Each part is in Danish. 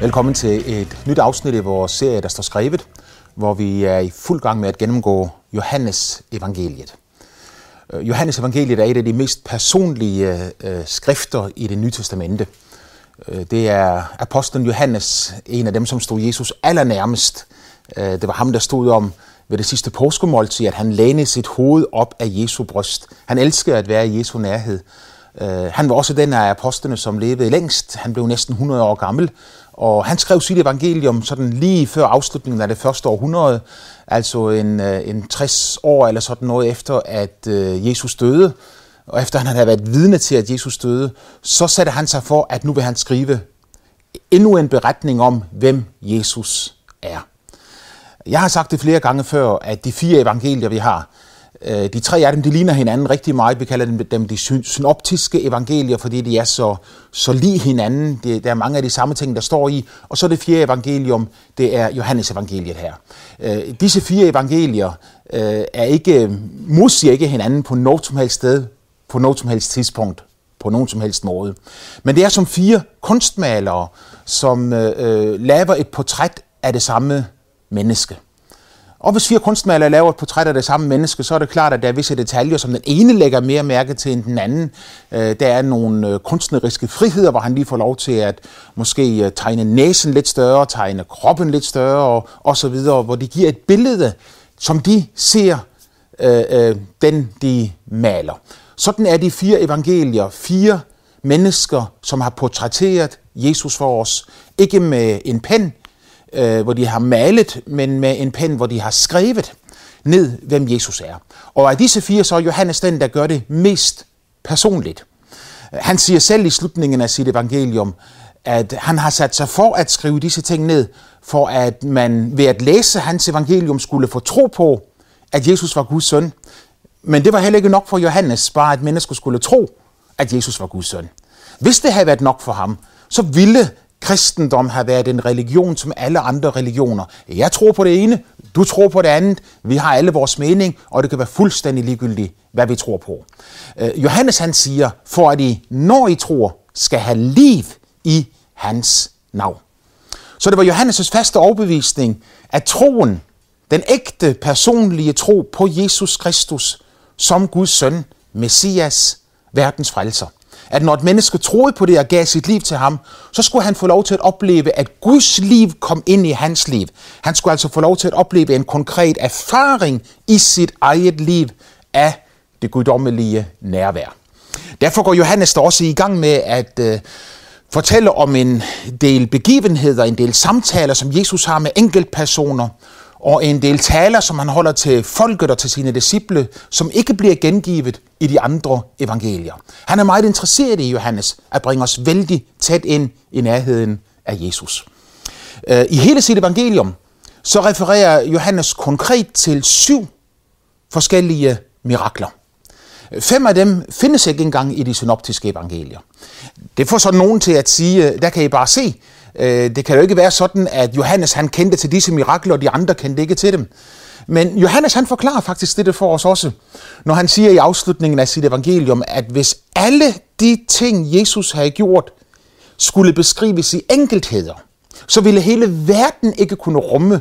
Velkommen til et nyt afsnit i vores serie, der står skrevet, hvor vi er i fuld gang med at gennemgå Johannes evangeliet. Øh, Johannes evangeliet er et af de mest personlige øh, skrifter i det nye testamente. Øh, det er apostlen Johannes, en af dem, som stod Jesus allernærmest. Det var ham, der stod om ved det sidste påskemåltid, at han lænede sit hoved op af Jesu bryst. Han elskede at være i Jesu nærhed. Han var også den af apostlene, som levede længst. Han blev næsten 100 år gammel, og han skrev sit evangelium sådan lige før afslutningen af det første århundrede, altså en, øh, en 60 år eller sådan noget efter, at øh, Jesus døde. Og efter han havde været vidne til, at Jesus døde, så satte han sig for, at nu vil han skrive endnu en beretning om, hvem Jesus er. Jeg har sagt det flere gange før, at de fire evangelier, vi har, Øh, de tre af dem, de ligner hinanden rigtig meget. Vi kalder dem, dem de synoptiske evangelier, fordi de er så, så lige hinanden. Det, der er mange af de samme ting, der står i. Og så det fjerde evangelium, det er Johannes evangeliet her. Øh, disse fire evangelier øh, er ikke, modsiger ikke hinanden på noget som helst sted, på noget som helst tidspunkt, på nogen som helst måde. Men det er som fire kunstmalere, som øh, øh laver et portræt af det samme menneske. Og hvis fire kunstmalere laver et portræt af det samme menneske, så er det klart, at der er visse detaljer, som den ene lægger mere mærke til end den anden. Øh, der er nogle øh, kunstneriske friheder, hvor han lige får lov til at måske øh, tegne næsen lidt større, tegne kroppen lidt større og, og så videre, hvor de giver et billede, som de ser øh, den, de maler. Sådan er de fire evangelier, fire mennesker, som har portrætteret Jesus for os. Ikke med en pen, øh, hvor de har malet, men med en pen, hvor de har skrevet ned, hvem Jesus er. Og af disse fire, så er Johannes den, der gør det mest personligt. Han siger selv i slutningen af sit evangelium, at han har sat sig for at skrive disse ting ned, for at man ved at læse hans evangelium skulle få tro på, at Jesus var Guds søn. Men det var heller ikke nok for Johannes, bare at mennesker skulle tro, at Jesus var Guds søn. Hvis det havde været nok for ham, så ville kristendom har været en religion som alle andre religioner. Jeg tror på det ene, du tror på det andet, vi har alle vores mening, og det kan være fuldstændig ligegyldigt, hvad vi tror på. Uh, Johannes han siger, for at I, når I tror, skal have liv i hans navn. Så det var Johannes' faste overbevisning, at troen, den ægte personlige tro på Jesus Kristus som Guds søn, Messias, verdens frelser, at når et menneske troede på det og gav sit liv til ham, så skulle han få lov til at opleve, at Guds liv kom ind i hans liv. Han skulle altså få lov til at opleve en konkret erfaring i sit eget liv af det guddommelige nærvær. Derfor går Johannes da også i gang med at øh, fortælle om en del begivenheder, en del samtaler, som Jesus har med enkeltpersoner, og en del taler, som han holder til folket og til sine disciple, som ikke bliver gengivet i de andre evangelier. Han er meget interesseret i, Johannes, at bringe os vældig tæt ind i nærheden af Jesus. Øh, I hele sit evangelium, så refererer Johannes konkret til syv forskellige mirakler. Fem af dem findes ikke engang i de synoptiske evangelier. Det får så nogen til at sige, der kan I bare se, Øh, det kan jo ikke være sådan, at Johannes han kendte til disse mirakler, og de andre kendte ikke til dem. Men Johannes han forklarer faktisk det for os også, når han siger i afslutningen af sit evangelium, at hvis alle de ting, Jesus havde gjort, skulle beskrives i enkeltheder, så ville hele verden ikke kunne rumme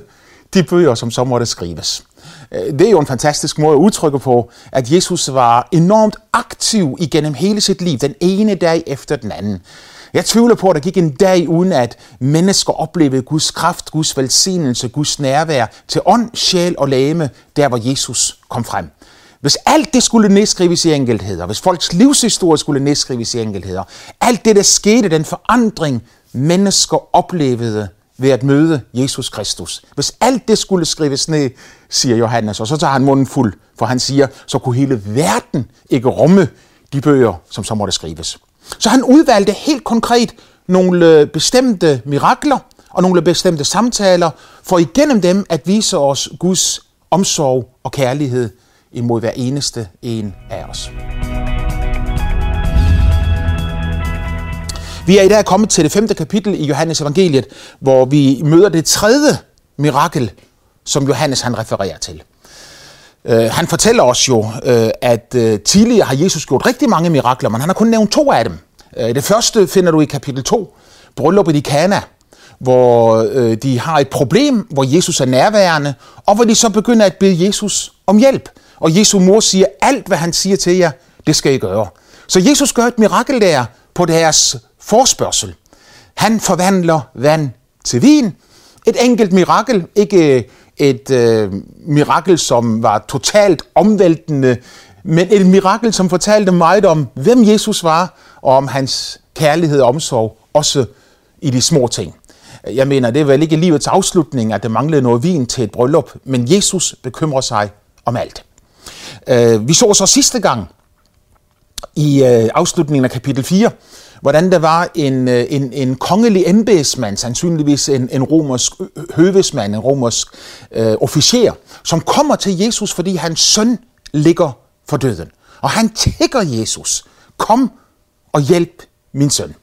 de bøger, som så måtte skrives. Øh, det er jo en fantastisk måde at udtrykke på, at Jesus var enormt aktiv igennem hele sit liv, den ene dag efter den anden. Jeg tvivler på, at der gik en dag uden, at mennesker oplevede Guds kraft, Guds velsignelse, Guds nærvær til ånd, sjæl og læme, der hvor Jesus kom frem. Hvis alt det skulle nedskrives i enkeltheder, hvis folks livshistorie skulle nedskrives i enkeltheder, alt det, der skete, den forandring, mennesker oplevede ved at møde Jesus Kristus. Hvis alt det skulle skrives ned, siger Johannes, og så tager han munden fuld, for han siger, så kunne hele verden ikke rumme de bøger, som så måtte skrives. Så han udvalgte helt konkret nogle øh, bestemte mirakler og nogle bestemte samtaler, for igennem dem at vise os Guds omsorg og kærlighed imod hver eneste en af os. Vi er i dag kommet til det femte kapitel i Johannes evangeliet, hvor vi møder det tredje mirakel, som Johannes han refererer til. Øh, han fortæller os jo, øh, at uh, tidligere har Jesus gjort rigtig mange mirakler, men han har kun nævnt to af dem. Det første finder du i kapitel 2, brylluppet i Kana, hvor øh, de har et problem, hvor Jesus er nærværende, og hvor de så begynder at bede Jesus om hjælp. Og Jesu mor siger, alt hvad han siger til jer, det skal I gøre. Så Jesus gør et mirakel der på deres forspørgsel. Han forvandler vand til vin. Et enkelt mirakel, ikke et øh, mirakel, som var totalt omvæltende, men et mirakel, som fortalte meget om, hvem Jesus var, og om hans kærlighed og omsorg, også i de små ting. Jeg mener, det er vel ikke livets afslutning, at der manglede noget vin til et bryllup, men Jesus bekymrer sig om alt. Øh, vi så så sidste gang i øh, afslutningen af kapitel 4, hvordan der var en, øh, en, en kongelig embedsmand, sandsynligvis en, en romersk høvesmand, en romersk øh, officer, som kommer til Jesus, fordi hans søn ligger for døden. Og han tækker Jesus, kom og hjælp min søn.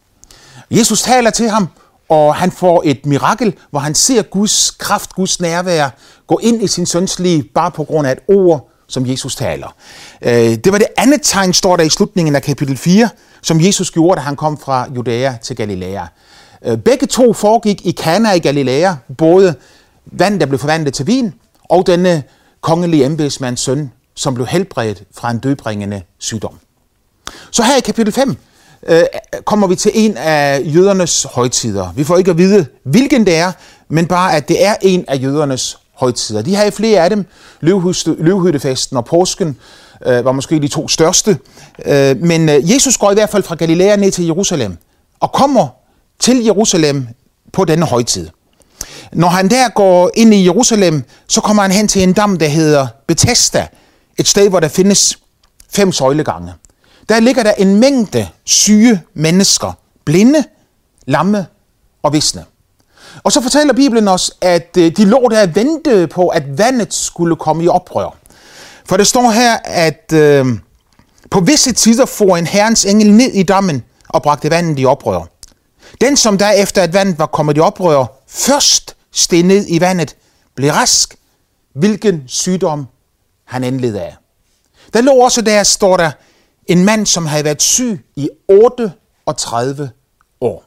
Jesus taler til ham, og han får et mirakel, hvor han ser Guds kraft, Guds nærvær gå ind i sin søns liv, bare på grund af et ord, som Jesus taler. Øh, det var det andet tegn, står der i slutningen af kapitel 4, som Jesus gjorde, da han kom fra Judæa til Galilea. Øh, begge to foregik i Kana i Galilea, både vand, der blev forvandlet til vin, og denne kongelige embedsmands søn, som blev helbredt fra en dødbringende sygdom. Så her i kapitel 5 øh, kommer vi til en af jødernes højtider. Vi får ikke at vide, hvilken det er, men bare, at det er en af jødernes højtider. De havde flere af dem. Løvhyttefesten og påsken øh, var måske de to største. Øh, men øh, Jesus går i hvert fald fra Galilea ned til Jerusalem og kommer til Jerusalem på denne højtid. Når han der går ind i Jerusalem, så kommer han hen til en dam, der hedder Bethesda. Et sted, hvor der findes fem søjlegange. Der ligger der en mængde syge mennesker. Blinde, lamme og visne. Og så fortæller Bibelen os, at øh, de lå der og ventede på, at vandet skulle komme i oprør. For det står her, at øh, på visse tider får en herrens engel ned i dammen og bragte vandet i oprør. Den, som der efter at vandet var kommet i oprør, først steg ned i vandet, blev rask, hvilken sygdom han indled af. Der lå også der, står der, en mand, som havde været syg i 38 år.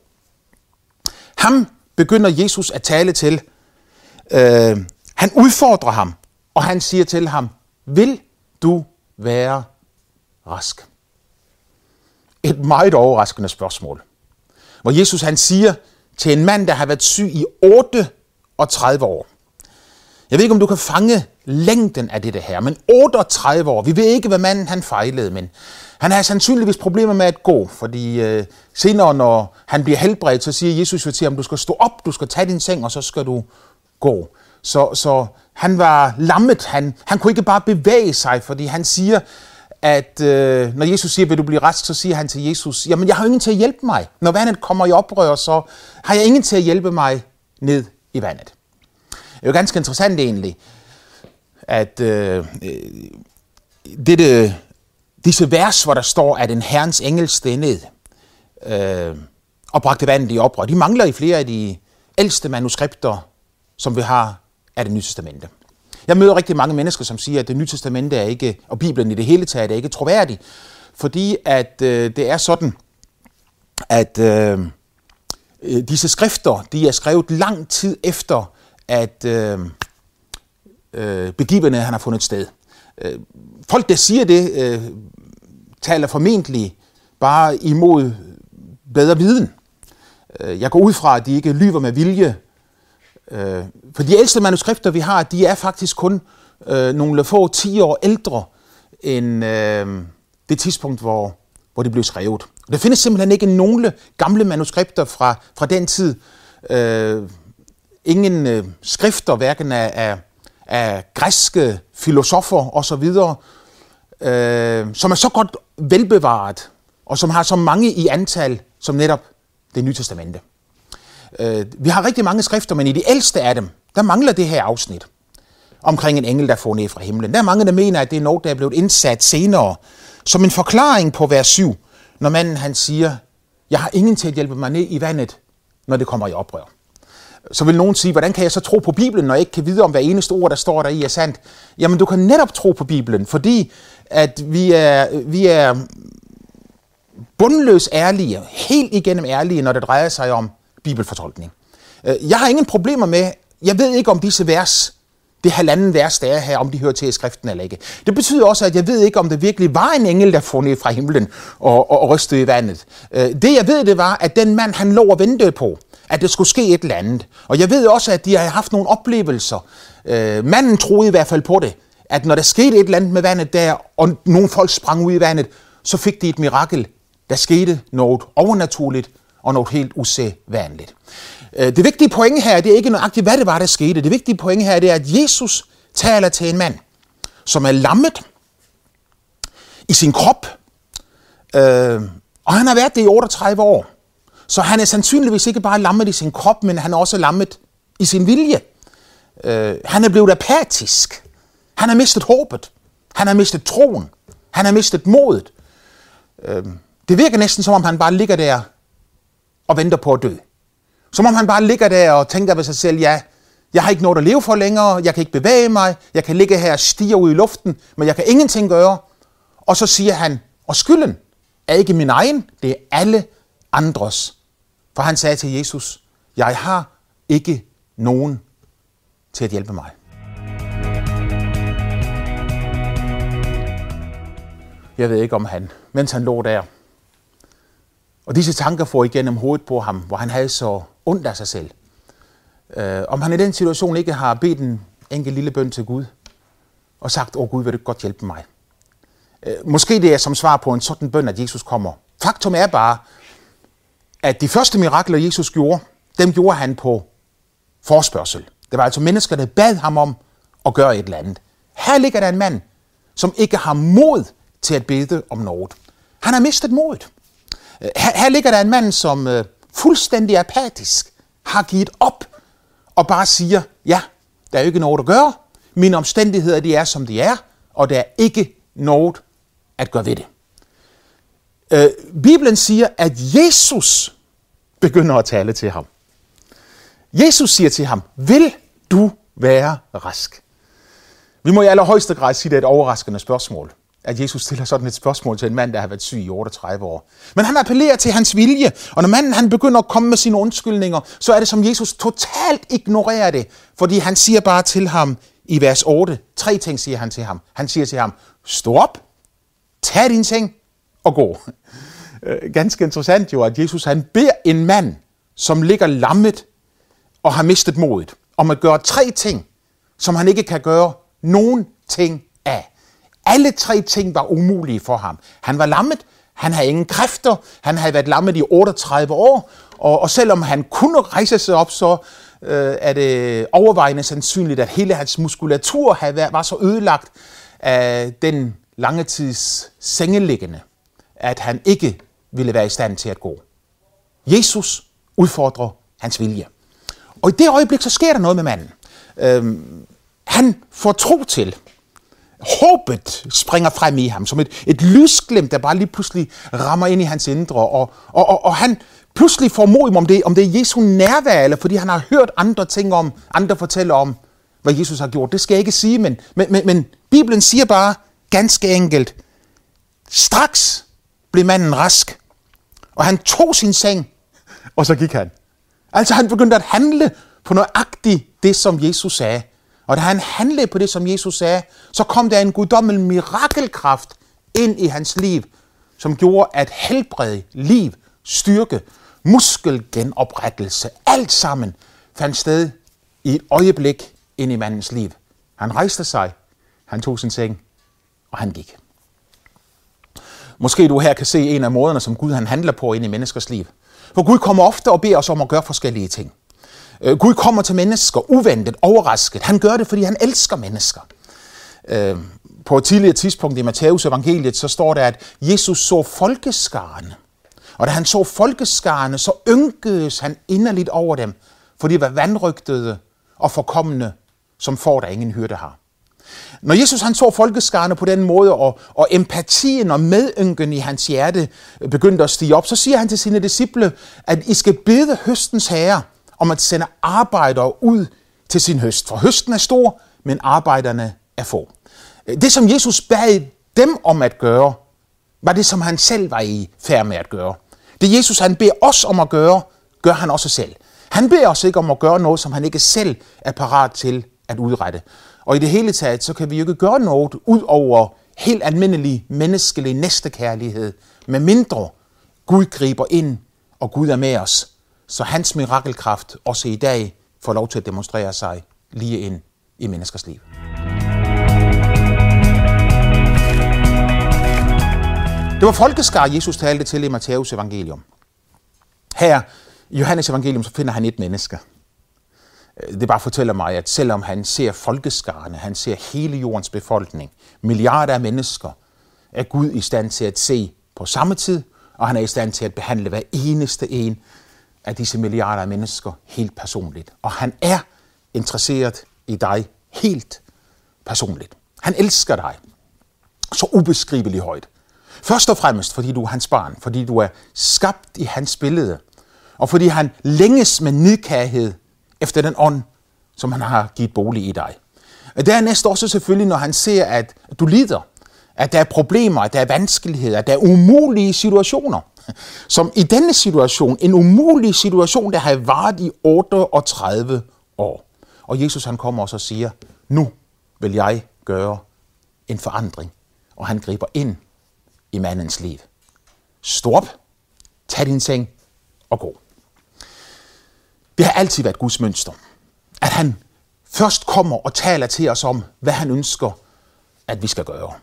Ham begynder Jesus at tale til. Øh, han udfordrer ham, og han siger til ham, vil du være rask? Et meget overraskende spørgsmål. Hvor Jesus han siger til en mand, der har været syg i 38 år. Jeg ved ikke, om du kan fange længden af det her, men 38 år. Vi ved ikke, hvad manden han fejlede, men han har sandsynligvis problemer med at gå, fordi øh, senere, når han bliver helbredt, så siger Jesus jo til ham, du skal stå op, du skal tage din seng, og så skal du gå. Så, så han var lammet, han, han kunne ikke bare bevæge sig, fordi han siger, at øh, når Jesus siger, vil du blive rask, så siger han til Jesus, jamen jeg har ingen til at hjælpe mig. Når vandet kommer i oprør, så har jeg ingen til at hjælpe mig ned i vandet. Det er jo ganske interessant egentlig, at øh, øh, dette, disse vers, hvor der står, at en herrens engel steg ned øh, og bragte vandet i oprør, de mangler i flere af de ældste manuskripter, som vi har af det nye testamente. Jeg møder rigtig mange mennesker, som siger, at det nye testamente er ikke, og Bibelen i det hele taget er ikke troværdig, fordi at øh, det er sådan, at øh, øh disse skrifter, de er skrevet lang tid efter, at øh, øh, begivenheden han har fundet sted. Øh, folk, der siger det, øh, taler formentlig bare imod bedre viden. Øh, jeg går ud fra, at de ikke lyver med vilje. Øh, for de ældste manuskripter, vi har, de er faktisk kun øh, nogle få 10 år ældre end det tidspunkt, hvor, hvor det blev skrevet. Der findes simpelthen ikke nogle gamle manuskripter fra, fra den tid. Ingen øh, skrifter, hverken af, af, af græske filosofer osv., øh, som er så godt velbevaret, og som har så mange i antal som netop det nye testamente. Øh, vi har rigtig mange skrifter, men i de ældste af dem, der mangler det her afsnit omkring en engel, der får ned fra himlen. Der er mange, der mener, at det er noget, der er blevet indsat senere, som en forklaring på vers 7, når manden han siger, jeg har ingen til at hjælpe mig ned i vandet, når det kommer i oprør. Så vil nogen sige, hvordan kan jeg så tro på Bibelen, når jeg ikke kan vide om hver eneste ord, der står der i er sandt? Jamen, du kan netop tro på Bibelen, fordi at vi er, vi er bundløs ærlige, helt igennem ærlige, når det drejer sig om bibelfortolkning. Øh, jeg har ingen problemer med, jeg ved ikke om disse vers, det halvanden vers, der er her, om de hører til i skriften eller ikke. Det betyder også, at jeg ved ikke, om det virkelig var en engel, der får ned fra himlen og, og, og rystede i vandet. Øh, det jeg ved, det var, at den mand, han lå og ventede på, at det skulle ske et eller andet. Og jeg ved også, at de har haft nogle oplevelser. Øh, manden troede i hvert fald på det, at når der skete et eller andet med vandet der, og nogle folk sprang ud i vandet, så fik de et mirakel. Der skete noget overnaturligt og noget helt usædvanligt. Øh, det vigtige pointe her, det er ikke nøjagtigt, hvad det var, der skete. Det vigtige pointe her, det er, at Jesus taler til en mand, som er lammet i sin krop, øh, og han har været det i 38 år. Så han er sandsynligvis ikke bare lammet i sin krop, men han er også lammet i sin vilje. Øh, han er blevet apatisk. Han har mistet håbet. Han har mistet troen. Han har mistet modet. Øh, det virker næsten som om han bare ligger der og venter på at dø. Som om han bare ligger der og tænker ved sig selv, ja, jeg har ikke noget at leve for længere, jeg kan ikke bevæge mig, jeg kan ligge her og stige ud i luften, men jeg kan ingenting gøre. Og så siger han, og skylden er ikke min egen, det er alle andres. For han sagde til Jesus, jeg har ikke nogen til at hjælpe mig. Jeg ved ikke om han, mens han lå der, og disse tanker får igennem hovedet på ham, hvor han havde så ondt af sig selv. Øh, om han i den situation ikke har bedt en enkelt lille bøn til Gud, og sagt, åh Gud, vil du godt hjælpe mig? Øh, måske det er som svar på en sådan bøn, at Jesus kommer. Faktum er bare, at de første mirakler, Jesus gjorde, dem gjorde han på forspørgsel. Det var altså mennesker, der bad ham om at gøre et eller andet. Her ligger der en mand, som ikke har mod til at bede om noget. Han har mistet modet. Øh, her, her ligger der en mand, som øh, fuldstændig apatisk har givet op og bare siger, ja, der er jo ikke noget at gøre. Mine omstændigheder, de er, som de er, og der er ikke noget at gøre ved det. Øh, Bibelen siger, at Jesus begynder at tale til ham. Jesus siger til ham, vil du være rask? Vi må i allerhøjeste grad sige, at det er et overraskende spørgsmål at Jesus stiller sådan et spørgsmål til en mand, der har været syg i 38 år. Men han appellerer til hans vilje, og når manden han begynder at komme med sine undskyldninger, så er det som Jesus totalt ignorerer det, fordi han siger bare til ham i vers 8, tre ting siger han til ham. Han siger til ham, stå op, tag din ting og gå. Øh, ganske interessant jo, at Jesus han beder en mand, som ligger lammet og har mistet modet, om at gøre tre ting, som han ikke kan gøre nogen ting. Alle tre ting var umulige for ham. Han var lammet, han havde ingen kræfter, han havde været lammet i 38 år, og, og selvom han kunne rejse sig op, så øh, er det overvejende sandsynligt, at hele hans muskulatur havde været, var så ødelagt af den lange tids sengeliggende, at han ikke ville være i stand til at gå. Jesus udfordrer hans vilje. Og i det øjeblik, så sker der noget med manden. Øhm, han får tro til, håbet springer frem i ham, som et, et lysglimt, der bare lige pludselig rammer ind i hans indre, og, og, og, og han pludselig får mod om det, om det er Jesu nærvær, eller fordi han har hørt andre ting om, andre fortæller om, hvad Jesus har gjort. Det skal jeg ikke sige, men, men, men, men Bibelen siger bare ganske enkelt, straks blev manden rask, og han tog sin seng, og så gik han. Altså han begyndte at handle på nøjagtigt det, som Jesus sagde. Og da han handlede på det, som Jesus sagde, så kom der en guddommelig mirakelkraft ind i hans liv, som gjorde, at helbred, liv, styrke, muskelgenoprettelse, alt sammen fandt sted i et øjeblik ind i mandens liv. Han rejste sig, han tog sin seng, og han gik. Måske du her kan se en af måderne, som Gud han handler på ind i menneskers liv. For Gud kommer ofte og beder os om at gøre forskellige ting. Øh, Gud kommer til mennesker uventet, overrasket. Han gør det, fordi han elsker mennesker. Øh, på et tidligere tidspunkt i Matteus evangeliet, så står der, at Jesus så folkeskarne. Og da han så folkeskarne, så ynkedes han inderligt over dem, for de var vandrygtede og forkommende, som får der ingen hyrde har. Når Jesus han så folkeskarne på den måde, og, og empatien og medynken i hans hjerte begyndte at stige op, så siger han til sine disciple, at I skal bede høstens herre, om at sende arbejdere ud til sin høst. For høsten er stor, men arbejderne er få. Øh, det, som Jesus bad dem om at gøre, var det, som han selv var i færd med at gøre. Det Jesus han beder os om at gøre, gør han også selv. Han beder os ikke om at gøre noget, som han ikke selv er parat til at udrette. Og i det hele taget, så kan vi jo ikke gøre noget ud over helt almindelig menneskelig næstekærlighed, med mindre Gud griber ind, og Gud er med os, så hans mirakelkraft også i dag får lov til at demonstrere sig lige ind i menneskers liv. Det var folkeskar, Jesus talte til i Matthæus evangelium. Her i Johannes evangelium, så finder han et menneske. Det bare fortæller mig, at selvom han ser folkeskarne, han ser hele jordens befolkning, milliarder af mennesker, er Gud i stand til at se på samme tid, og han er i stand til at behandle hver eneste en af disse milliarder af mennesker helt personligt. Og han er interesseret i dig helt personligt. Han elsker dig så ubeskriveligt højt. Først og fremmest, fordi du er hans barn, fordi du er skabt i hans billede, og fordi han længes med nidkærhed efter den ånd, som han har givet bolig i dig. Dernæst også selvfølgelig, når han ser, at du lider, at der er problemer, at der er vanskeligheder, at der er umulige situationer. Som i denne situation, en umulig situation, der har varet i 38 år. Og Jesus han kommer også og siger, nu vil jeg gøre en forandring. Og han griber ind i mandens liv. Stop, tag din seng og gå. Det har altid været Guds mønster. At han først kommer og taler til os om, hvad han ønsker, at vi skal gøre.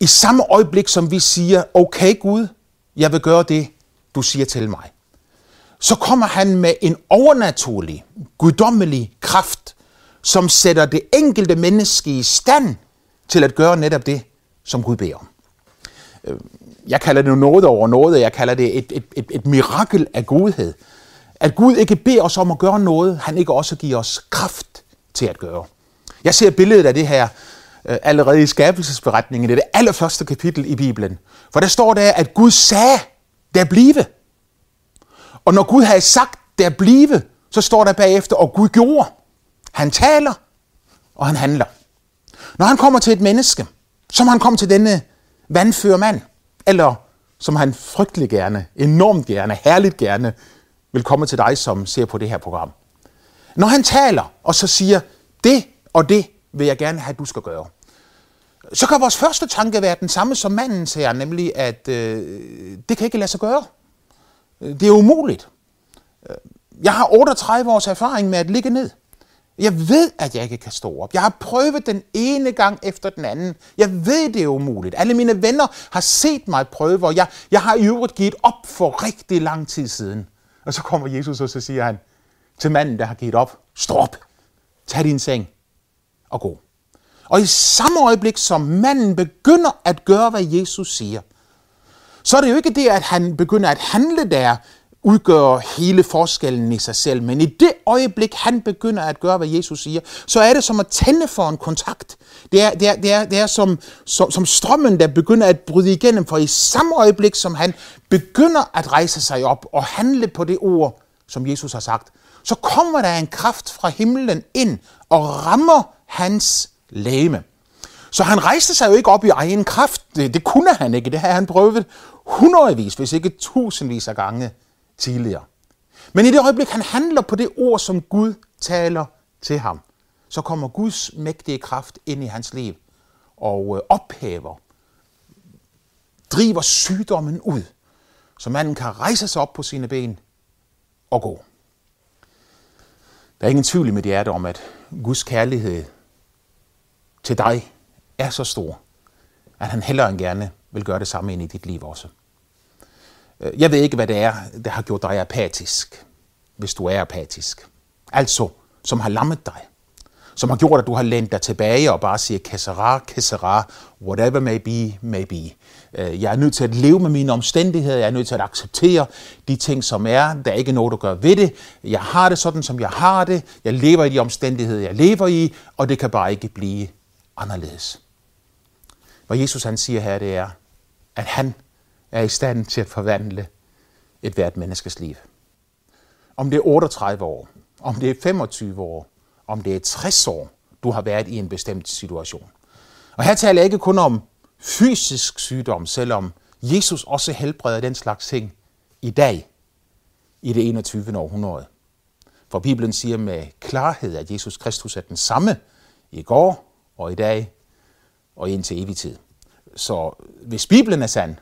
I samme øjeblik, som vi siger, okay Gud, jeg vil gøre det, du siger til mig, så kommer han med en overnaturlig, guddommelig kraft, som sætter det enkelte menneske i stand til at gøre netop det, som Gud beder om. Øh, jeg kalder det noget over noget, jeg kalder det et, et, et, et mirakel af godhed. At Gud ikke beder os om at gøre noget, han ikke også giver os kraft til at gøre. Jeg ser billedet af det her Øh, allerede i skabelsesberetningen, det er det allerførste kapitel i Bibelen. For der står der, at Gud sagde, der blive. Og når Gud havde sagt, der blive, så står der bagefter, og Gud gjorde. Han taler, og han handler. Når han kommer til et menneske, som han kom til denne vandfører mand, eller som han frygtelig gerne, enormt gerne, herligt gerne, vil komme til dig, som ser på det her program. Når han taler, og så siger, det og det vil jeg gerne have, at du skal gøre, så kan vores første tanke være den samme som mandens her, nemlig at øh, det kan ikke lade sig gøre. Det er umuligt. Jeg har 38 års erfaring med at ligge ned. Jeg ved, at jeg ikke kan stå op. Jeg har prøvet den ene gang efter den anden. Jeg ved, det er umuligt. Alle mine venner har set mig prøve, og jeg, jeg har i øvrigt givet op for rigtig lang tid siden. Og så kommer Jesus, og så siger han til manden, der har givet op, stå op, tag din seng og gå. Og i samme øjeblik, som manden begynder at gøre, hvad Jesus siger, så er det jo ikke det, at han begynder at handle der, udgør hele forskellen i sig selv. Men i det øjeblik, han begynder at gøre, hvad Jesus siger, så er det som at tænde for en kontakt. Det er, det er, det er, det er som, som, som strømmen, der begynder at bryde igennem, for i samme øjeblik, som han begynder at rejse sig op og handle på det ord, som Jesus har sagt, så kommer der en kraft fra himlen ind og rammer hans læme. Så han rejste sig jo ikke op i egen kraft. Det, det kunne han ikke. Det har han prøvet hundredvis, hvis ikke tusindvis af gange tidligere. Men i det øjeblik, han handler på det ord, som Gud taler til ham, så kommer Guds mægtige kraft ind i hans liv og øh, ophæver, driver sygdommen ud, så manden kan rejse sig op på sine ben og gå. Der er ingen tvivl i mit hjerte om, at Guds kærlighed til dig er så stor, at han hellere end gerne vil gøre det samme ind i dit liv også. Øh, jeg ved ikke, hvad det er, der har gjort dig apatisk, hvis du er apatisk. Altså, som har lammet dig. Som har gjort, at du har lænt dig tilbage og bare siger, kassera, kassera, whatever may be, may be. Øh, jeg er nødt til at leve med mine omstændigheder. Jeg er nødt til at acceptere de ting, som er. Der er ikke noget, du gør ved det. Jeg har det sådan, som jeg har det. Jeg lever i de omstændigheder, jeg lever i, og det kan bare ikke blive anderledes. Hvad Jesus han siger her, det er, at han er i stand til at forvandle et hvert menneskes liv. Om det er 38 år, om det er 25 år, om det er 60 år, du har været i en bestemt situation. Og her taler jeg ikke kun om fysisk sygdom, selvom Jesus også helbreder den slags ting i dag, i det 21. århundrede. For Bibelen siger med klarhed, at Jesus Kristus er den samme i går og i dag og indtil evig tid. Så hvis Bibelen er sand,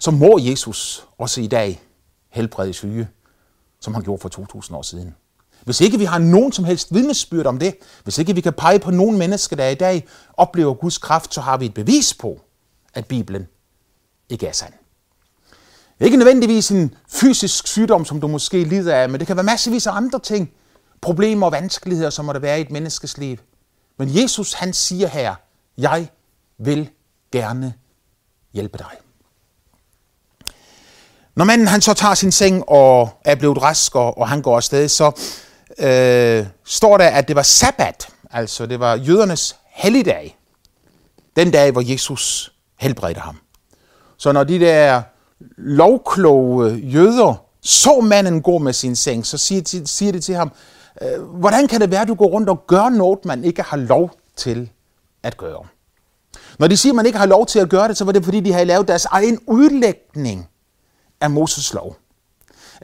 så må Jesus også i dag helbrede syge, som han gjorde for 2000 år siden. Hvis ikke vi har nogen som helst vidnesbyrd om det, hvis ikke vi kan pege på nogen mennesker, der i dag oplever Guds kraft, så har vi et bevis på, at Bibelen ikke er sand. Ikke nødvendigvis en fysisk sygdom, som du måske lider af, men det kan være massevis af andre ting. Problemer og vanskeligheder, som må der være i et menneskes liv. Men Jesus, han siger her, jeg vil gerne hjælpe dig. Når manden han så tager sin seng og er blevet rask, og, og han går afsted, så øh, står der, at det var sabbat, altså det var jødernes helligdag, den dag, hvor Jesus helbredte ham. Så når de der lovkloge jøder så manden gå med sin seng, så siger, siger det til ham, Øh, hvordan kan det være, at du går rundt og gør noget, man ikke har lov til at gøre? Når de siger, at man ikke har lov til at gøre det, så var det fordi, de havde lavet deres egen udlægning af Moses lov.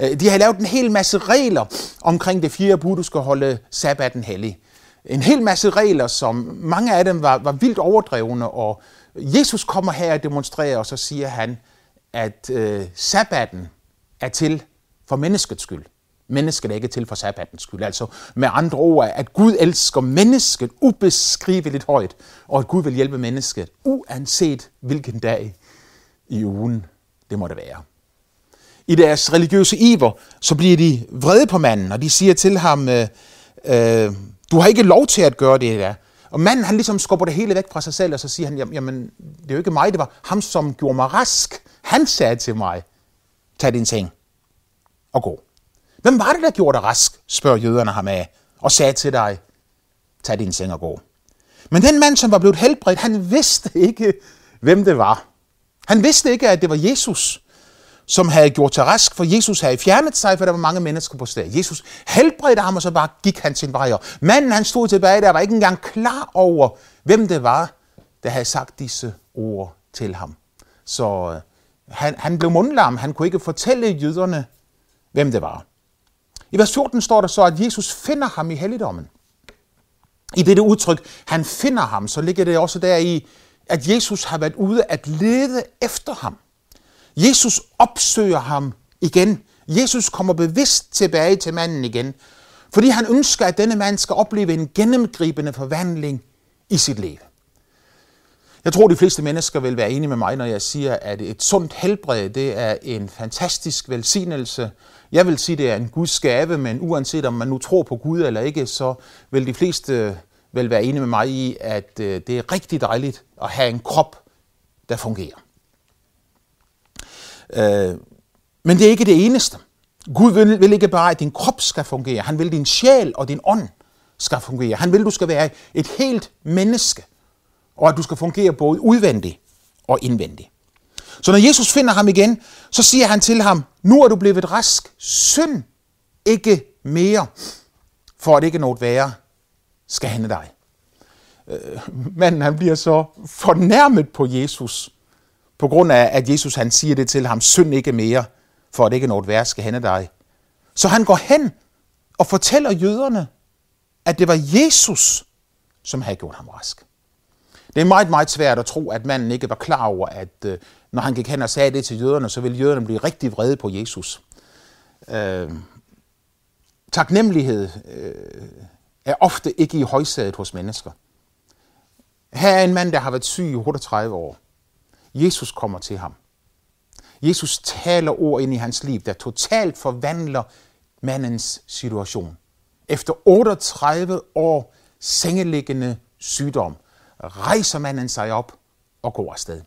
Øh, de har lavet en hel masse regler omkring det fjerde bud, du skal holde sabbaten hellig. En hel masse regler, som mange af dem var, var vildt overdrevne, og Jesus kommer her og demonstrerer, og så siger han, at øh, sabbaten er til for menneskets skyld. Mennesket er ikke til for sabbatens skyld. Altså med andre ord, at Gud elsker mennesket ubeskriveligt højt, og at Gud vil hjælpe mennesket, uanset hvilken dag i ugen det måtte være. I deres religiøse iver, så bliver de vrede på manden, og de siger til ham, øh, øh, du har ikke lov til at gøre det der. Og manden, han ligesom skubber det hele væk fra sig selv, og så siger han, jamen, det er jo ikke mig, det var ham, som gjorde mig rask. Han sagde til mig, tag din ting og gå. Hvem var det, der gjorde dig rask, spørger jøderne ham af, og sagde til dig, tag din seng og gå. Men den mand, som var blevet helbredt, han vidste ikke, hvem det var. Han vidste ikke, at det var Jesus, som havde gjort sig rask, for Jesus havde fjernet sig, for der var mange mennesker på stedet. Jesus helbredte ham, og så bare gik han sin vej. Manden, han stod tilbage der, var ikke engang klar over, hvem det var, der havde sagt disse ord til ham. Så øh, han, han blev mundlam. Han kunne ikke fortælle jøderne, hvem det var. I vers 14 står der så, at Jesus finder ham i helligdommen. I dette udtryk, han finder ham, så ligger det også der i, at Jesus har været ude at lede efter ham. Jesus opsøger ham igen. Jesus kommer bevidst tilbage til manden igen, fordi han ønsker, at denne mand skal opleve en gennemgribende forvandling i sit liv. Jeg tror, de fleste mennesker vil være enige med mig, når jeg siger, at et sundt helbred, det er en fantastisk velsignelse. Jeg vil sige, det er en Guds gave, men uanset om man nu tror på Gud eller ikke, så vil de fleste øh, vel være enige med mig i, at øh, det er rigtig dejligt at have en krop, der fungerer. Øh, men det er ikke det eneste. Gud vil, vil ikke bare, at din krop skal fungere. Han vil, at din sjæl og din ånd skal fungere. Han vil, at du skal være et helt menneske og at du skal fungere både udvendigt og indvendigt. Så når Jesus finder ham igen, så siger han til ham, nu er du blevet rask, synd ikke mere, for at ikke noget værre skal hænde dig. Øh, manden han bliver så fornærmet på Jesus, på grund af, at Jesus han siger det til ham, synd ikke mere, for at ikke noget værre skal hænde dig. Så han går hen og fortæller jøderne, at det var Jesus, som havde gjort ham rask. Det er meget, meget svært at tro, at manden ikke var klar over, at øh, når han gik hen og sagde det til jøderne, så ville jøderne blive rigtig vrede på Jesus. Øh, taknemmelighed øh, er ofte ikke i højsædet hos mennesker. Her er en mand, der har været syg i 38 år. Jesus kommer til ham. Jesus taler ord ind i hans liv, der totalt forvandler mandens situation. Efter 38 år sengeliggende sygdom, rejser manden sig op og går afsted.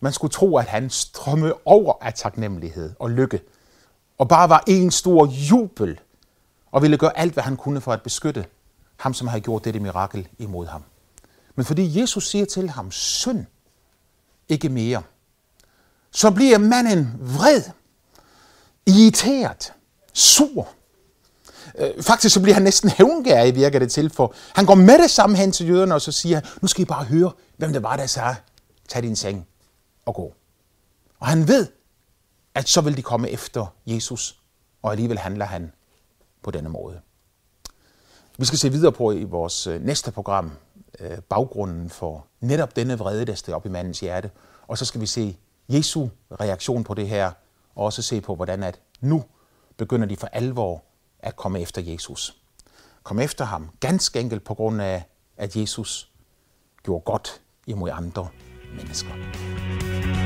Man skulle tro, at han strømme over af taknemmelighed og lykke, og bare var en stor jubel, og ville gøre alt, hvad han kunne for at beskytte ham, som havde gjort dette mirakel imod ham. Men fordi Jesus siger til ham, synd, ikke mere, så bliver manden vred, irriteret, sur, øh, faktisk så bliver han næsten hævngærig, virker det til, for han går med det samme hen til jøderne, og så siger nu skal I bare høre, hvem det var, der sagde, tag din seng og gå. Og han ved, at så vil de komme efter Jesus, og alligevel handler han på denne måde. Vi skal se videre på i vores øh, næste program øh, baggrunden for netop denne vrede, der stod op i mandens hjerte. Og så skal vi se Jesu reaktion på det her, og også se på, hvordan at nu begynder de for alvor at komme efter Jesus. Kom efter ham, ganske enkelt på grund af, at Jesus gjorde godt imod andre mennesker.